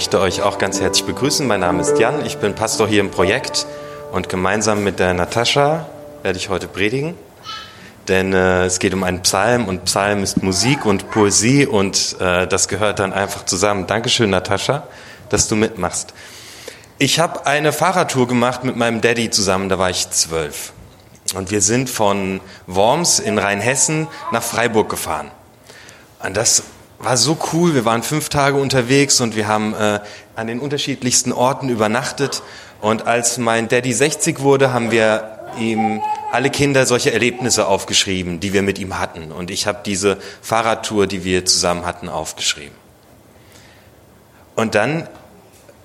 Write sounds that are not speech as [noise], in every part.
möchte euch auch ganz herzlich begrüßen. Mein Name ist Jan, ich bin Pastor hier im Projekt und gemeinsam mit der Natascha werde ich heute predigen. Denn äh, es geht um einen Psalm und Psalm ist Musik und Poesie und äh, das gehört dann einfach zusammen. Dankeschön, Natascha, dass du mitmachst. Ich habe eine Fahrradtour gemacht mit meinem Daddy zusammen, da war ich zwölf. Und wir sind von Worms in Rheinhessen nach Freiburg gefahren. Und das war so cool. Wir waren fünf Tage unterwegs und wir haben äh, an den unterschiedlichsten Orten übernachtet. Und als mein Daddy 60 wurde, haben wir ihm alle Kinder solche Erlebnisse aufgeschrieben, die wir mit ihm hatten. Und ich habe diese Fahrradtour, die wir zusammen hatten, aufgeschrieben. Und dann,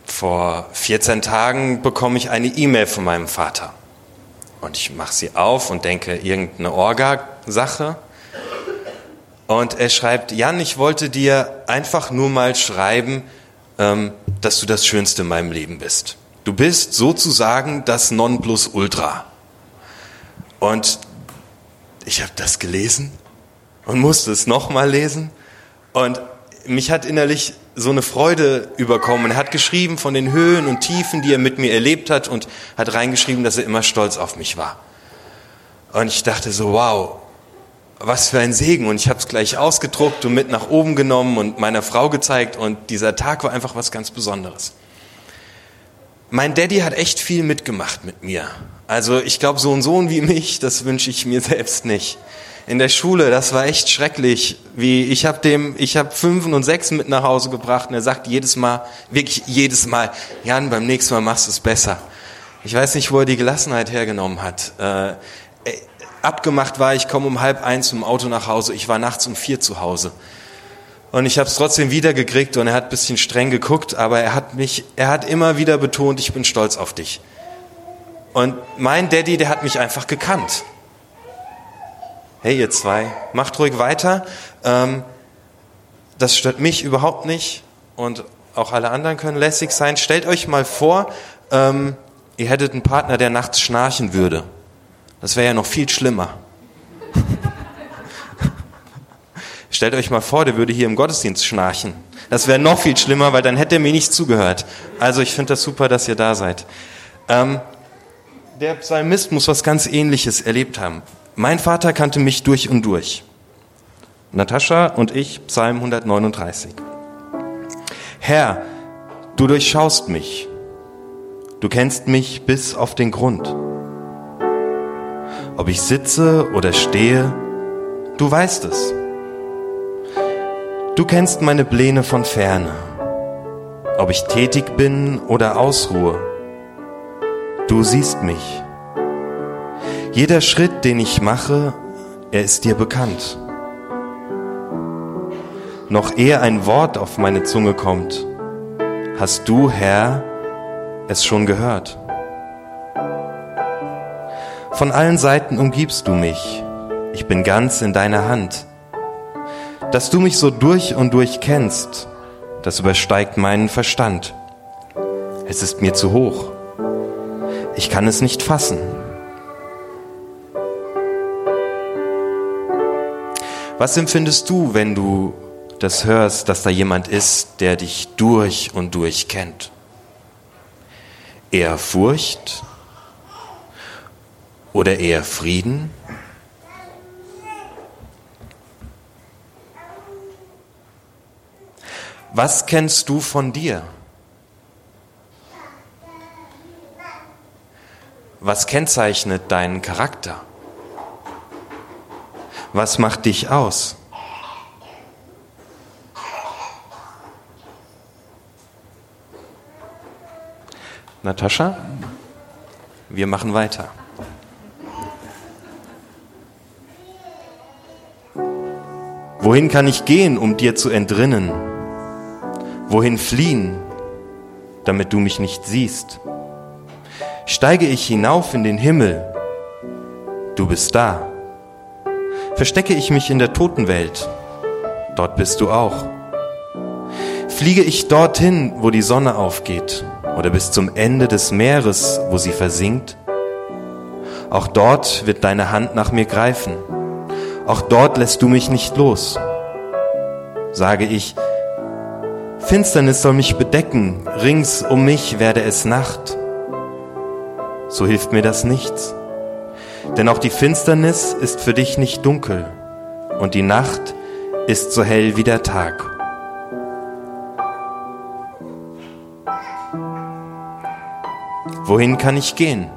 vor 14 Tagen, bekomme ich eine E-Mail von meinem Vater. Und ich mache sie auf und denke, irgendeine Orga-Sache. Und er schreibt, Jan, ich wollte dir einfach nur mal schreiben, ähm, dass du das Schönste in meinem Leben bist. Du bist sozusagen das Nonplusultra. Und ich habe das gelesen und musste es nochmal lesen. Und mich hat innerlich so eine Freude überkommen. Er hat geschrieben von den Höhen und Tiefen, die er mit mir erlebt hat und hat reingeschrieben, dass er immer stolz auf mich war. Und ich dachte so, wow, was für ein Segen. Und ich habe es gleich ausgedruckt und mit nach oben genommen und meiner Frau gezeigt. Und dieser Tag war einfach was ganz Besonderes. Mein Daddy hat echt viel mitgemacht mit mir. Also ich glaube, so ein Sohn wie mich, das wünsche ich mir [laughs] selbst nicht. In der Schule, das war echt schrecklich. Wie ich habe dem, ich habe Fünfen und Sechsen mit nach Hause gebracht und er sagt jedes Mal, wirklich jedes Mal, Jan, beim nächsten Mal machst du es besser. Ich weiß nicht, wo er die Gelassenheit hergenommen hat. Äh, abgemacht war, ich komme um halb eins im Auto nach Hause, ich war nachts um vier zu Hause. Und ich habe es trotzdem wiedergekriegt und er hat bisschen streng geguckt, aber er hat mich, er hat immer wieder betont, ich bin stolz auf dich. Und mein Daddy, der hat mich einfach gekannt. Hey, ihr zwei, macht ruhig weiter. Ähm, das stört mich überhaupt nicht und auch alle anderen können lässig sein. Stellt euch mal vor, ähm, ihr hättet einen Partner, der nachts schnarchen würde. Das wäre ja noch viel schlimmer. Stellt euch mal vor, der würde hier im Gottesdienst schnarchen. Das wäre noch viel schlimmer, weil dann hätte er mir nicht zugehört. Also ich finde das super, dass ihr da seid. Ähm, der Psalmist muss was ganz Ähnliches erlebt haben. Mein Vater kannte mich durch und durch. Natascha und ich, Psalm 139. Herr, du durchschaust mich. Du kennst mich bis auf den Grund. Ob ich sitze oder stehe, du weißt es. Du kennst meine Pläne von ferne, ob ich tätig bin oder ausruhe. Du siehst mich. Jeder Schritt, den ich mache, er ist dir bekannt. Noch ehe ein Wort auf meine Zunge kommt, hast du, Herr, es schon gehört. Von allen Seiten umgibst du mich, ich bin ganz in deiner Hand. Dass du mich so durch und durch kennst, das übersteigt meinen Verstand. Es ist mir zu hoch. Ich kann es nicht fassen. Was empfindest du, wenn du das hörst, dass da jemand ist, der dich durch und durch kennt? Eher Furcht oder eher Frieden? Was kennst du von dir? Was kennzeichnet deinen Charakter? Was macht dich aus? Natascha, wir machen weiter. Wohin kann ich gehen, um dir zu entrinnen? Wohin fliehen, damit du mich nicht siehst? Steige ich hinauf in den Himmel, du bist da. Verstecke ich mich in der Totenwelt, dort bist du auch. Fliege ich dorthin, wo die Sonne aufgeht, oder bis zum Ende des Meeres, wo sie versinkt? Auch dort wird deine Hand nach mir greifen. Auch dort lässt du mich nicht los. Sage ich, Finsternis soll mich bedecken, rings um mich werde es Nacht. So hilft mir das nichts. Denn auch die Finsternis ist für dich nicht dunkel und die Nacht ist so hell wie der Tag. Wohin kann ich gehen?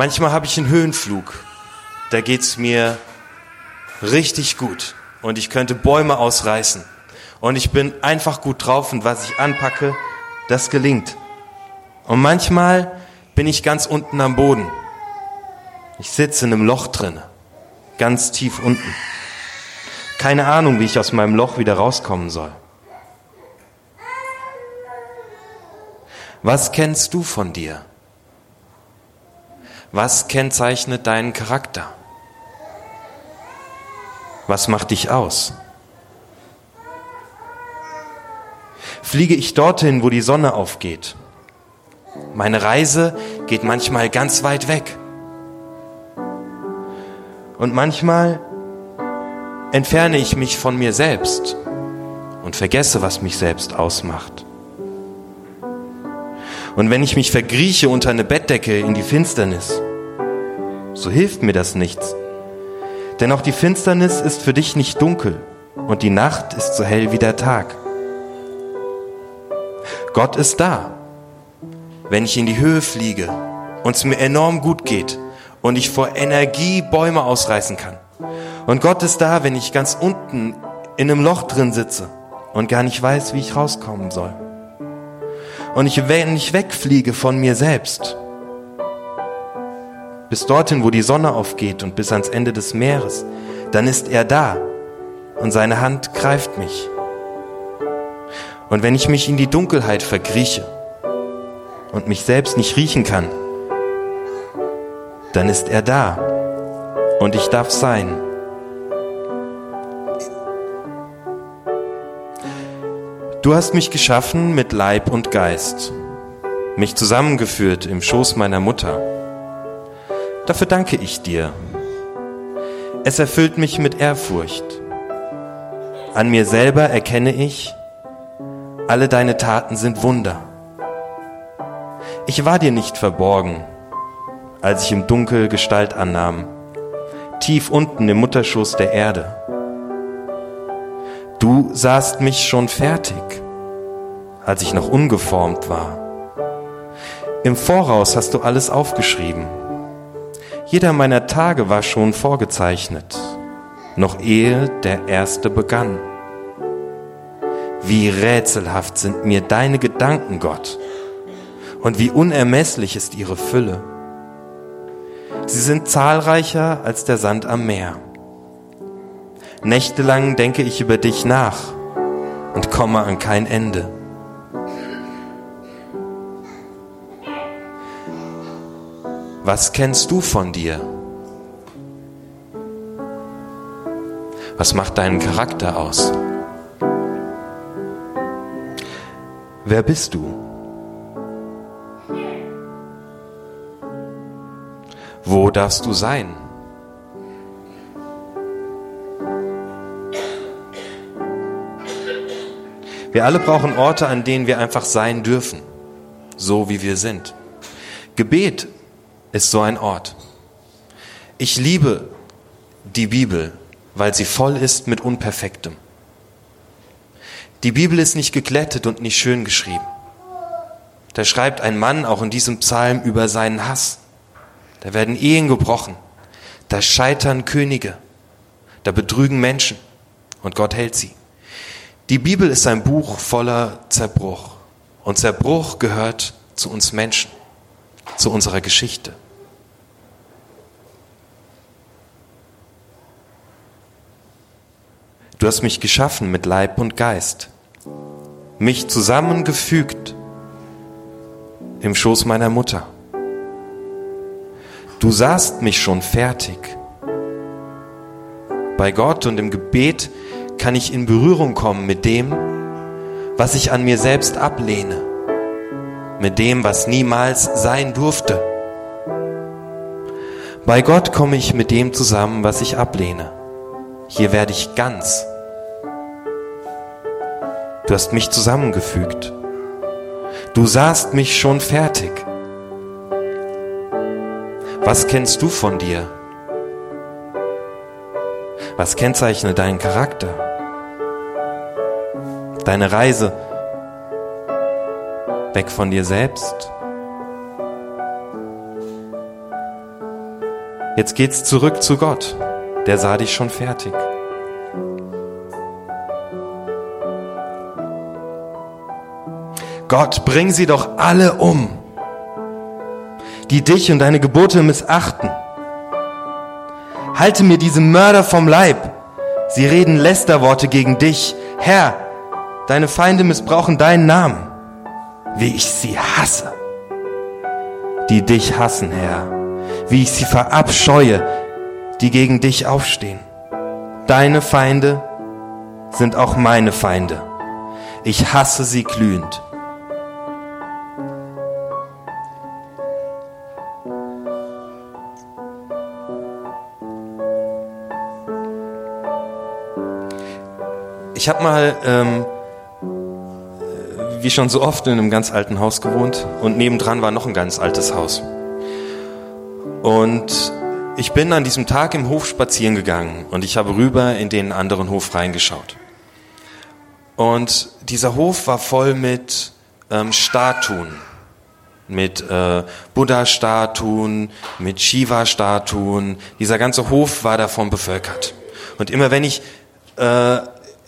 Manchmal habe ich einen Höhenflug. Da geht es mir richtig gut. Und ich könnte Bäume ausreißen. Und ich bin einfach gut drauf und was ich anpacke, das gelingt. Und manchmal bin ich ganz unten am Boden. Ich sitze in einem Loch drin, ganz tief unten. Keine Ahnung, wie ich aus meinem Loch wieder rauskommen soll. Was kennst du von dir? Was kennzeichnet deinen Charakter? Was macht dich aus? Fliege ich dorthin, wo die Sonne aufgeht? Meine Reise geht manchmal ganz weit weg. Und manchmal entferne ich mich von mir selbst und vergesse, was mich selbst ausmacht. Und wenn ich mich vergrieche unter eine Bettdecke in die Finsternis, so hilft mir das nichts. Denn auch die Finsternis ist für dich nicht dunkel und die Nacht ist so hell wie der Tag. Gott ist da. Wenn ich in die Höhe fliege und es mir enorm gut geht und ich vor Energie Bäume ausreißen kann. Und Gott ist da, wenn ich ganz unten in einem Loch drin sitze und gar nicht weiß, wie ich rauskommen soll und ich, wenn ich wegfliege von mir selbst, bis dorthin, wo die Sonne aufgeht und bis ans Ende des Meeres, dann ist er da und seine Hand greift mich. Und wenn ich mich in die Dunkelheit verkrieche und mich selbst nicht riechen kann, dann ist er da und ich darf sein. Du hast mich geschaffen mit Leib und Geist, mich zusammengeführt im Schoß meiner Mutter. Dafür danke ich dir. Es erfüllt mich mit Ehrfurcht. An mir selber erkenne ich, alle deine Taten sind Wunder. Ich war dir nicht verborgen, als ich im Dunkel Gestalt annahm, tief unten im Mutterschoß der Erde. Du sahst mich schon fertig, als ich noch ungeformt war. Im Voraus hast du alles aufgeschrieben. Jeder meiner Tage war schon vorgezeichnet, noch ehe der erste begann. Wie rätselhaft sind mir deine Gedanken, Gott, und wie unermesslich ist ihre Fülle. Sie sind zahlreicher als der Sand am Meer. Nächtelang denke ich über dich nach und komme an kein Ende. Was kennst du von dir? Was macht deinen Charakter aus? Wer bist du? Wo darfst du sein? Wir alle brauchen Orte, an denen wir einfach sein dürfen, so wie wir sind. Gebet ist so ein Ort. Ich liebe die Bibel, weil sie voll ist mit Unperfektem. Die Bibel ist nicht geglättet und nicht schön geschrieben. Da schreibt ein Mann auch in diesem Psalm über seinen Hass. Da werden Ehen gebrochen. Da scheitern Könige. Da betrügen Menschen. Und Gott hält sie. Die Bibel ist ein Buch voller Zerbruch. Und Zerbruch gehört zu uns Menschen, zu unserer Geschichte. Du hast mich geschaffen mit Leib und Geist, mich zusammengefügt im Schoß meiner Mutter. Du sahst mich schon fertig. Bei Gott und im Gebet kann ich in Berührung kommen mit dem, was ich an mir selbst ablehne, mit dem, was niemals sein durfte. Bei Gott komme ich mit dem zusammen, was ich ablehne. Hier werde ich ganz. Du hast mich zusammengefügt. Du sahst mich schon fertig. Was kennst du von dir? Was kennzeichnet deinen Charakter? Deine Reise weg von dir selbst? Jetzt geht's zurück zu Gott. Der sah dich schon fertig. Gott, bring sie doch alle um, die dich und deine Gebote missachten. Halte mir diese Mörder vom Leib. Sie reden Lästerworte gegen dich. Herr, deine Feinde missbrauchen deinen Namen, wie ich sie hasse. Die dich hassen, Herr, wie ich sie verabscheue, die gegen dich aufstehen. Deine Feinde sind auch meine Feinde. Ich hasse sie glühend. Ich habe mal, ähm, wie schon so oft, in einem ganz alten Haus gewohnt und nebendran war noch ein ganz altes Haus. Und ich bin an diesem Tag im Hof spazieren gegangen und ich habe rüber in den anderen Hof reingeschaut. Und dieser Hof war voll mit ähm, Statuen, mit äh, Buddha-Statuen, mit Shiva-Statuen. Dieser ganze Hof war davon bevölkert. Und immer wenn ich äh,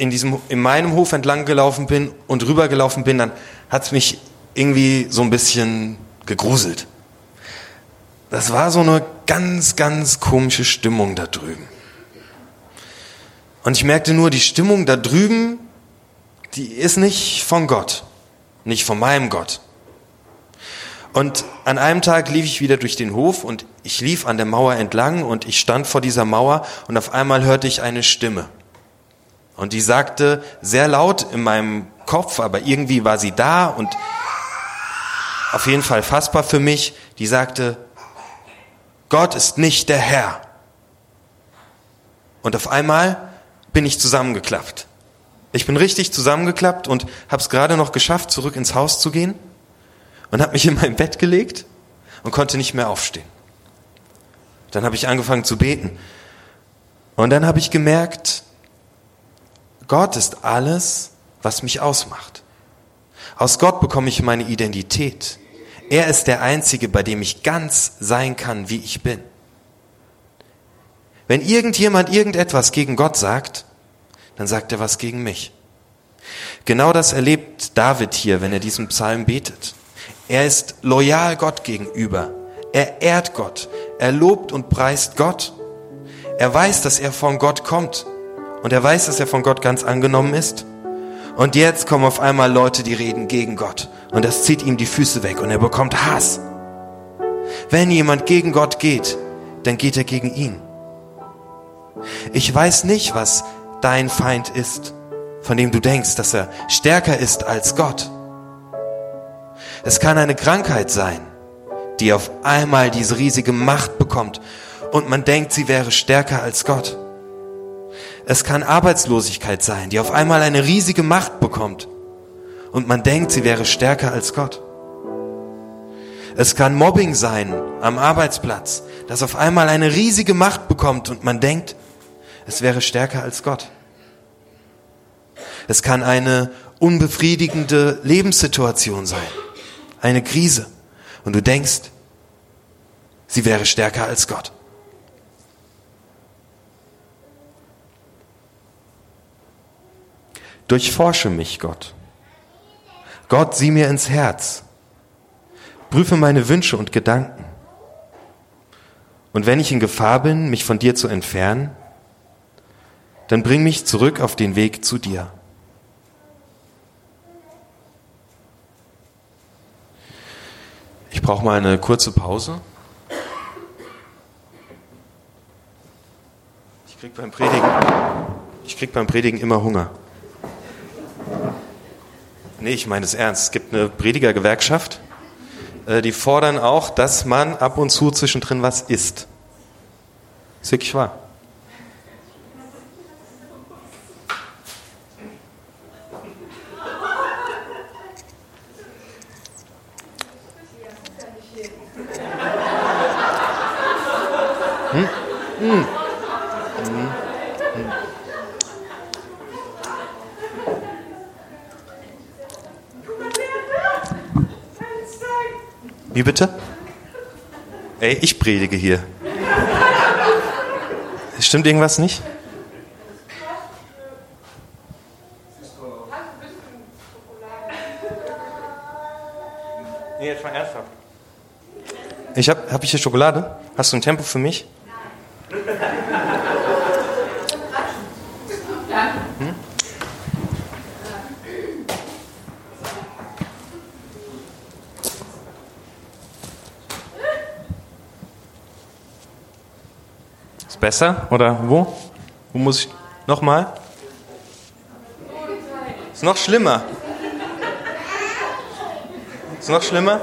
in, diesem, in meinem Hof entlang gelaufen bin und rübergelaufen bin, dann hat es mich irgendwie so ein bisschen gegruselt. Das war so eine ganz, ganz komische Stimmung da drüben. Und ich merkte nur, die Stimmung da drüben, die ist nicht von Gott, nicht von meinem Gott. Und an einem Tag lief ich wieder durch den Hof und ich lief an der Mauer entlang und ich stand vor dieser Mauer und auf einmal hörte ich eine Stimme. Und die sagte sehr laut in meinem Kopf, aber irgendwie war sie da und auf jeden Fall fassbar für mich, die sagte, Gott ist nicht der Herr. Und auf einmal bin ich zusammengeklappt. Ich bin richtig zusammengeklappt und habe es gerade noch geschafft, zurück ins Haus zu gehen und habe mich in mein Bett gelegt und konnte nicht mehr aufstehen. Dann habe ich angefangen zu beten. Und dann habe ich gemerkt, Gott ist alles, was mich ausmacht. Aus Gott bekomme ich meine Identität. Er ist der Einzige, bei dem ich ganz sein kann, wie ich bin. Wenn irgendjemand irgendetwas gegen Gott sagt, dann sagt er was gegen mich. Genau das erlebt David hier, wenn er diesen Psalm betet. Er ist loyal Gott gegenüber. Er ehrt Gott. Er lobt und preist Gott. Er weiß, dass er von Gott kommt. Und er weiß, dass er von Gott ganz angenommen ist. Und jetzt kommen auf einmal Leute, die reden gegen Gott. Und das zieht ihm die Füße weg und er bekommt Hass. Wenn jemand gegen Gott geht, dann geht er gegen ihn. Ich weiß nicht, was dein Feind ist, von dem du denkst, dass er stärker ist als Gott. Es kann eine Krankheit sein, die auf einmal diese riesige Macht bekommt und man denkt, sie wäre stärker als Gott. Es kann Arbeitslosigkeit sein, die auf einmal eine riesige Macht bekommt und man denkt, sie wäre stärker als Gott. Es kann Mobbing sein am Arbeitsplatz, das auf einmal eine riesige Macht bekommt und man denkt, es wäre stärker als Gott. Es kann eine unbefriedigende Lebenssituation sein, eine Krise und du denkst, sie wäre stärker als Gott. Durchforsche mich, Gott. Gott, sieh mir ins Herz. Prüfe meine Wünsche und Gedanken. Und wenn ich in Gefahr bin, mich von dir zu entfernen, dann bring mich zurück auf den Weg zu dir. Ich brauche mal eine kurze Pause. Ich krieg beim Predigen, ich krieg beim Predigen immer Hunger. Nee, ich meine es ernst. Es gibt eine Predigergewerkschaft, äh, die fordern auch, dass man ab und zu zwischendrin was isst. Ist wirklich wahr. Wie bitte? Ey, ich predige hier. Stimmt irgendwas nicht? Nee, jetzt mal ernsthaft. Ich hab, hab ich hier Schokolade? Hast du ein Tempo für mich? Hm? Besser? Oder wo? Wo muss ich. Nochmal? Ist noch schlimmer. Ist noch schlimmer?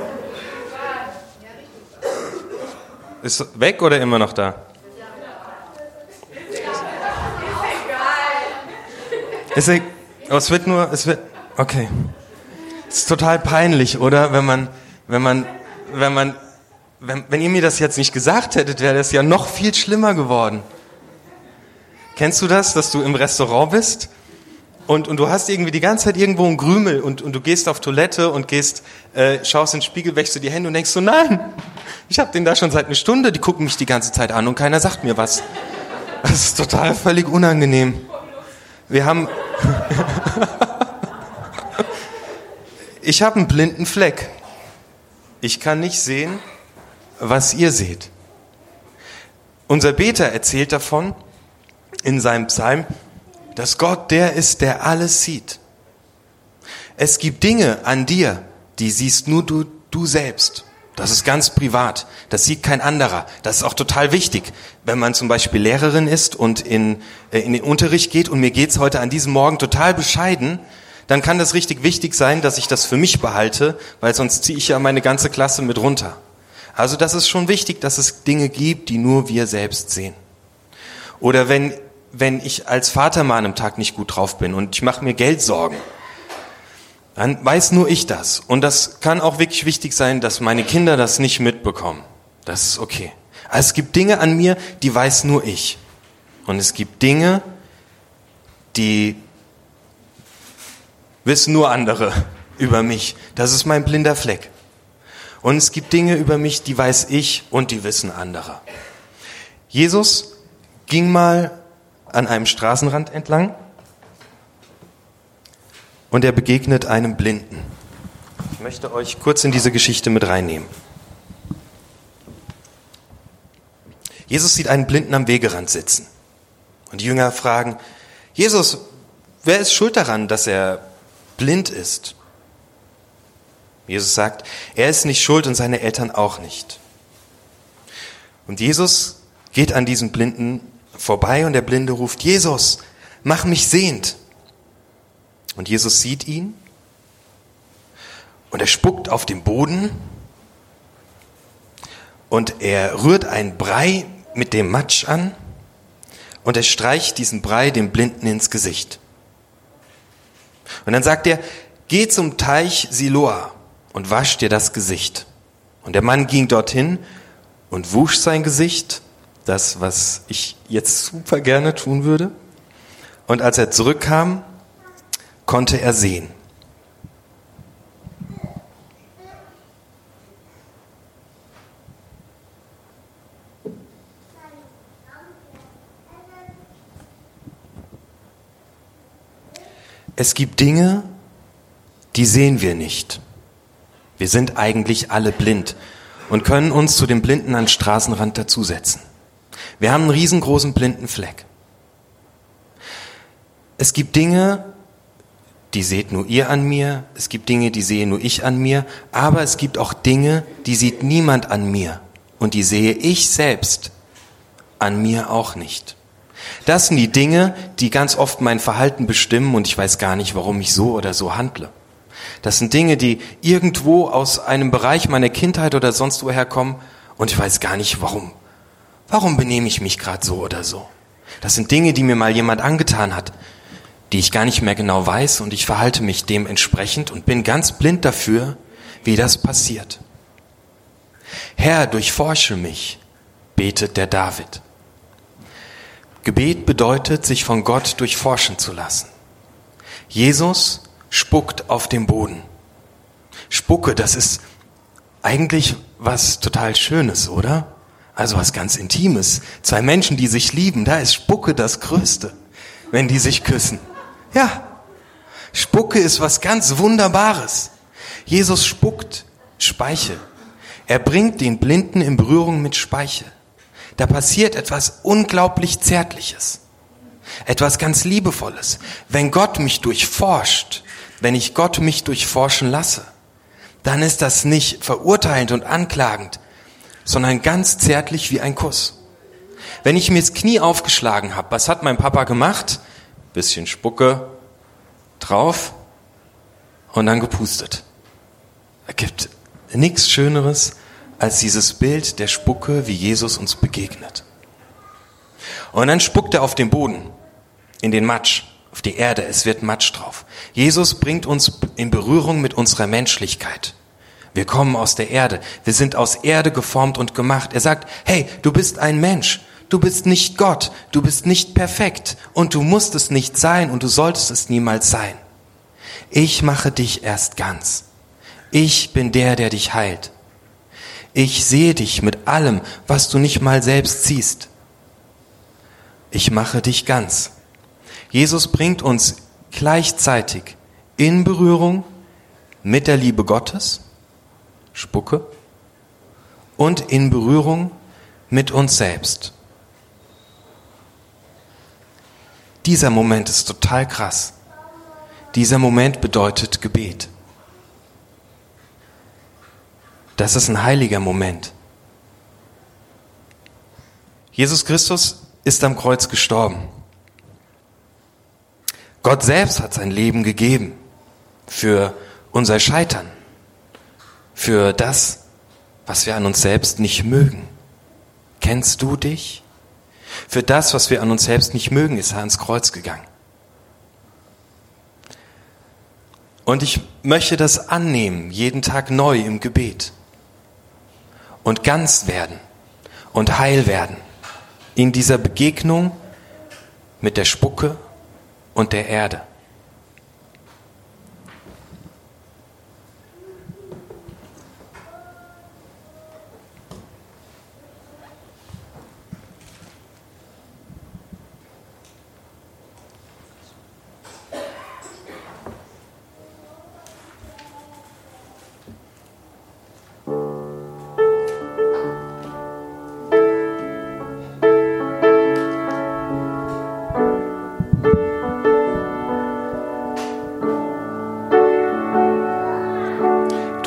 Ist weg oder immer noch da? Ist egal. Oh, es wird nur, es wird, okay. Es ist total peinlich, oder? Wenn man, wenn man, wenn man, wenn, wenn ihr mir das jetzt nicht gesagt hättet, wäre das ja noch viel schlimmer geworden. Kennst du das, dass du im Restaurant bist und, und du hast irgendwie die ganze Zeit irgendwo einen Grümel und, und du gehst auf Toilette und gehst, äh, schaust in den Spiegel, wäschst du die Hände und denkst so, nein, ich habe den da schon seit einer Stunde, die gucken mich die ganze Zeit an und keiner sagt mir was. Das ist total völlig unangenehm. Wir haben, [laughs] ich habe einen blinden Fleck. Ich kann nicht sehen, was ihr seht. Unser Beter erzählt davon in seinem Psalm, dass Gott der ist, der alles sieht. Es gibt Dinge an dir, die siehst nur du, du selbst. Das ist ganz privat. Das sieht kein anderer. Das ist auch total wichtig. Wenn man zum Beispiel Lehrerin ist und in, äh, in den Unterricht geht und mir geht's heute an diesem Morgen total bescheiden, dann kann das richtig wichtig sein, dass ich das für mich behalte, weil sonst ziehe ich ja meine ganze Klasse mit runter. Also das ist schon wichtig, dass es Dinge gibt, die nur wir selbst sehen. Oder wenn, wenn ich als Vater mal an einem Tag nicht gut drauf bin und ich mache mir Geldsorgen, dann weiß nur ich das. Und das kann auch wirklich wichtig sein, dass meine Kinder das nicht mitbekommen. Das ist okay. Also es gibt Dinge an mir, die weiß nur ich. Und es gibt Dinge, die wissen nur andere [laughs] über mich. Das ist mein blinder Fleck. Und es gibt Dinge über mich, die weiß ich und die wissen andere. Jesus ging mal an einem Straßenrand entlang und er begegnet einem Blinden. Ich möchte euch kurz in diese Geschichte mit reinnehmen. Jesus sieht einen Blinden am Wegerand sitzen. Und die Jünger fragen, Jesus, wer ist schuld daran, dass er blind ist? Jesus sagt, er ist nicht schuld und seine Eltern auch nicht. Und Jesus geht an diesem Blinden vorbei und der Blinde ruft, Jesus, mach mich sehend. Und Jesus sieht ihn und er spuckt auf den Boden und er rührt einen Brei mit dem Matsch an und er streicht diesen Brei dem Blinden ins Gesicht. Und dann sagt er, geh zum Teich Siloa und wasch dir das Gesicht. Und der Mann ging dorthin und wusch sein Gesicht, das, was ich jetzt super gerne tun würde. Und als er zurückkam, konnte er sehen. Es gibt Dinge, die sehen wir nicht. Wir sind eigentlich alle blind und können uns zu den Blinden an Straßenrand dazusetzen. Wir haben einen riesengroßen blinden Fleck. Es gibt Dinge, die seht nur ihr an mir, es gibt Dinge, die sehe nur ich an mir, aber es gibt auch Dinge, die sieht niemand an mir und die sehe ich selbst an mir auch nicht. Das sind die Dinge, die ganz oft mein Verhalten bestimmen und ich weiß gar nicht, warum ich so oder so handle. Das sind Dinge, die irgendwo aus einem Bereich meiner Kindheit oder sonst woher kommen und ich weiß gar nicht, warum, Warum benehme ich mich gerade so oder so? Das sind Dinge, die mir mal jemand angetan hat, die ich gar nicht mehr genau weiß und ich verhalte mich dementsprechend und bin ganz blind dafür, wie das passiert. Herr, durchforsche mich, betet der David. Gebet bedeutet, sich von Gott durchforschen zu lassen. Jesus spuckt auf den Boden. Spucke, das ist eigentlich was total Schönes, oder? Also was ganz Intimes. Zwei Menschen, die sich lieben, da ist Spucke das Größte, wenn die sich küssen. Ja, Spucke ist was ganz Wunderbares. Jesus spuckt Speichel. Er bringt den Blinden in Berührung mit Speichel. Da passiert etwas unglaublich Zärtliches. Etwas ganz Liebevolles. Wenn Gott mich durchforscht, wenn ich Gott mich durchforschen lasse, dann ist das nicht verurteilend und anklagend, sondern ganz zärtlich wie ein Kuss. Wenn ich mir das Knie aufgeschlagen habe, was hat mein Papa gemacht? Bisschen Spucke drauf und dann gepustet. Es gibt nichts Schöneres als dieses Bild der Spucke, wie Jesus uns begegnet. Und dann spuckt er auf den Boden, in den Matsch auf die Erde, es wird Matsch drauf. Jesus bringt uns in Berührung mit unserer Menschlichkeit. Wir kommen aus der Erde, wir sind aus Erde geformt und gemacht. Er sagt, hey, du bist ein Mensch, du bist nicht Gott, du bist nicht perfekt und du musst es nicht sein und du solltest es niemals sein. Ich mache dich erst ganz. Ich bin der, der dich heilt. Ich sehe dich mit allem, was du nicht mal selbst siehst. Ich mache dich ganz. Jesus bringt uns gleichzeitig in Berührung mit der Liebe Gottes, Spucke, und in Berührung mit uns selbst. Dieser Moment ist total krass. Dieser Moment bedeutet Gebet. Das ist ein heiliger Moment. Jesus Christus ist am Kreuz gestorben. Gott selbst hat sein Leben gegeben für unser Scheitern, für das, was wir an uns selbst nicht mögen. Kennst du dich? Für das, was wir an uns selbst nicht mögen, ist er ans Kreuz gegangen. Und ich möchte das annehmen, jeden Tag neu im Gebet. Und ganz werden und heil werden in dieser Begegnung mit der Spucke und der Erde.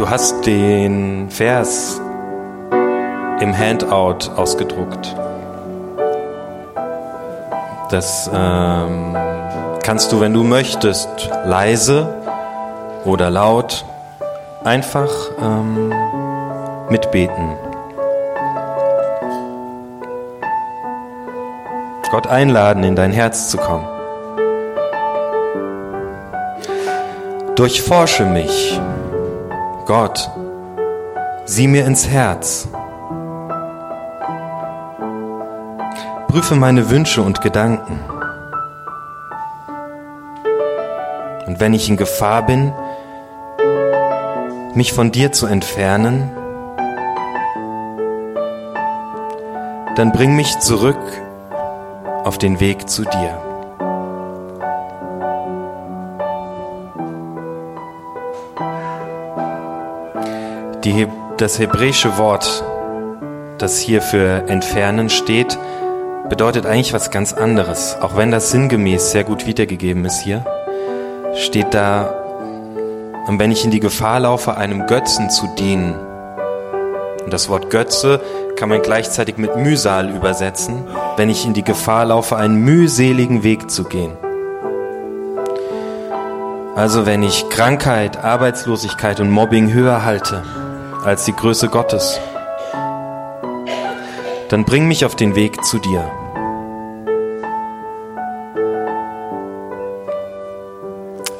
Du hast den Vers im Handout ausgedruckt. Das ähm, kannst du, wenn du möchtest, leise oder laut einfach ähm, mitbeten. Gott einladen, in dein Herz zu kommen. Durchforsche mich. Gott, sieh mir ins Herz. Prüfe meine Wünsche und Gedanken. Und wenn ich in Gefahr bin, mich von dir zu entfernen, dann bring mich zurück auf den Weg zu dir. Die, das hebräische Wort, das hier für entfernen steht, bedeutet eigentlich was ganz anderes. Auch wenn das sinngemäß sehr gut wiedergegeben ist hier, steht da, und wenn ich in die Gefahr laufe, einem Götzen zu dienen. Und das Wort Götze kann man gleichzeitig mit Mühsal übersetzen, wenn ich in die Gefahr laufe, einen mühseligen Weg zu gehen. Also wenn ich Krankheit, Arbeitslosigkeit und Mobbing höher halte, als die Größe Gottes, dann bring mich auf den Weg zu dir.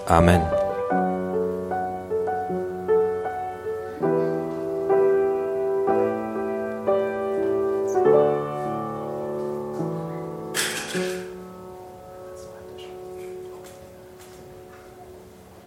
Amen.